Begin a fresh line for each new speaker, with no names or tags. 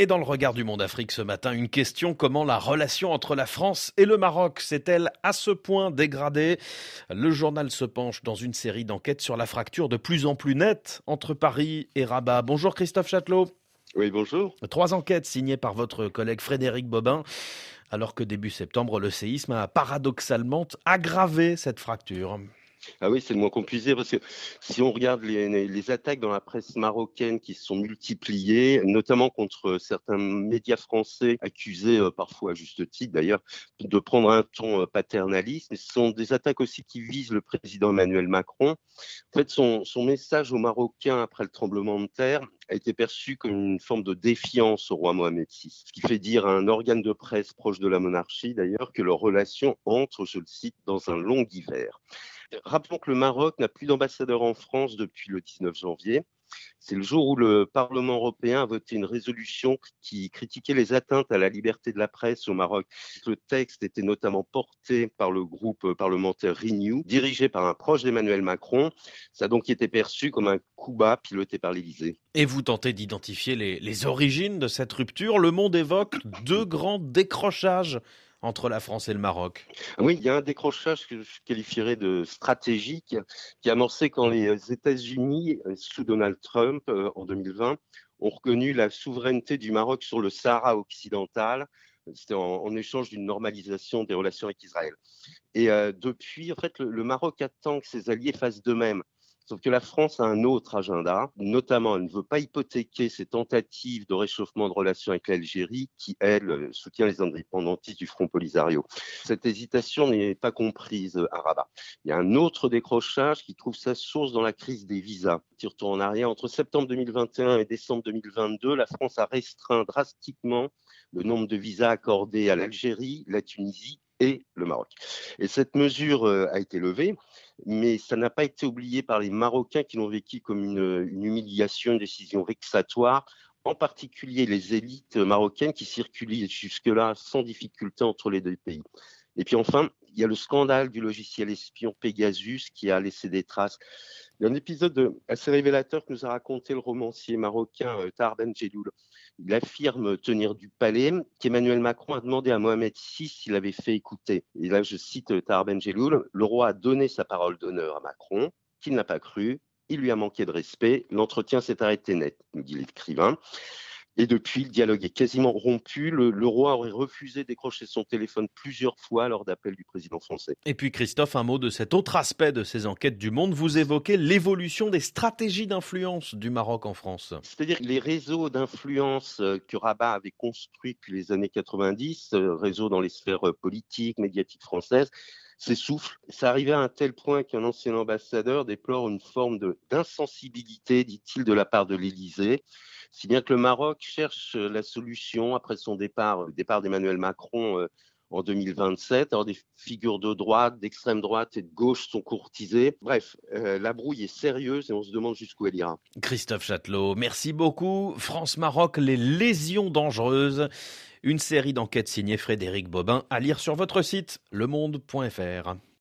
Et dans le regard du monde Afrique ce matin, une question comment la relation entre la France et le Maroc s'est-elle à ce point dégradée? Le journal se penche dans une série d'enquêtes sur la fracture de plus en plus nette entre Paris et Rabat. Bonjour Christophe Châtelot.
Oui, bonjour.
Trois enquêtes signées par votre collègue Frédéric Bobin, alors que début septembre, le séisme a paradoxalement aggravé cette fracture.
Ah oui, c'est le moins qu'on parce que si on regarde les, attaques dans la presse marocaine qui se sont multipliées, notamment contre certains médias français accusés, euh, parfois à juste titre d'ailleurs, de prendre un ton euh, paternaliste, ce sont des attaques aussi qui visent le président Emmanuel Macron. En fait, son, son message aux Marocains après le tremblement de terre a été perçu comme une forme de défiance au roi Mohamed VI, ce qui fait dire à un organe de presse proche de la monarchie d'ailleurs que leur relation entre, je le cite, dans un long hiver. Rappelons que le Maroc n'a plus d'ambassadeur en France depuis le 19 janvier. C'est le jour où le Parlement européen a voté une résolution qui critiquait les atteintes à la liberté de la presse au Maroc. Le texte était notamment porté par le groupe parlementaire Renew, dirigé par un proche d'Emmanuel Macron. Ça a donc été perçu comme un coup bas piloté par l'Élysée.
Et vous tentez d'identifier les, les origines de cette rupture. Le monde évoque deux grands décrochages entre la France et le Maroc
Oui, il y a un décrochage que je qualifierais de stratégique qui a amorcé quand les États-Unis, sous Donald Trump euh, en 2020, ont reconnu la souveraineté du Maroc sur le Sahara occidental. C'était en, échange d'une normalisation des relations avec Israël. Et euh, depuis, en fait, le, le Maroc attend que ses alliés fassent de même. Sauf que la France a un autre agenda, notamment elle ne veut pas hypothéquer ses tentatives de réchauffement de relations avec l'Algérie qui, elle, soutient les indépendantistes du Front Polisario. Cette hésitation n'est pas comprise à Rabat. Il y a un autre décrochage qui trouve sa source dans la crise des visas. Retour en arrière, entre septembre 2021 et décembre 2022, la France a restreint drastiquement le nombre de visas accordés à l'Algérie, la Tunisie et le Maroc. Et cette mesure euh, a été levée, mais ça n'a pas été oublié par les Marocains qui l'ont vécu comme une, humiliation, une décision vexatoire, en particulier les élites marocaines qui circulaient jusque-là sans difficulté entre les deux pays. Et puis enfin, il y a le scandale du logiciel espion Pegasus qui a laissé des traces. Il y a un épisode assez révélateur que nous a raconté le romancier marocain euh, Tarben Jeloul. Il affirme tenir du palais qu'Emmanuel Macron a demandé à Mohamed VI s'il avait fait écouter. Et là, je cite Tarben Jeloul, le roi a donné sa parole d'honneur à Macron, qu'il n'a pas cru, il lui a manqué de respect, l'entretien s'est arrêté net, nous dit l'écrivain. Et depuis, le dialogue est quasiment rompu. Le, roi aurait refusé décrocher son téléphone plusieurs fois lors d'appels du président français.
Et puis Christophe, un mot de cet autre aspect de ces enquêtes du monde. Vous évoquez l'évolution des stratégies d'influence du Maroc en France.
C'est-à-dire les réseaux d'influence euh, que Rabat avait construits depuis les années 90, euh, réseaux dans les sphères euh, politiques, médiatiques françaises, s'essouffle. Ça arrivait à un tel point qu'un ancien ambassadeur déplore une forme d'insensibilité, dit-il, de la part de l'Élysée. Si bien que le Maroc cherche la solution après son départ, le départ d'Emmanuel Macron euh, en 2027. Alors des figures de droite, d'extrême droite et de gauche sont courtisées. Bref, euh, la brouille est sérieuse et on se demande jusqu'où elle ira.
Christophe Châtelot, merci beaucoup. France-Maroc, les lésions dangereuses. Une série d'enquêtes signées Frédéric Bobin à lire sur votre site lemonde.fr.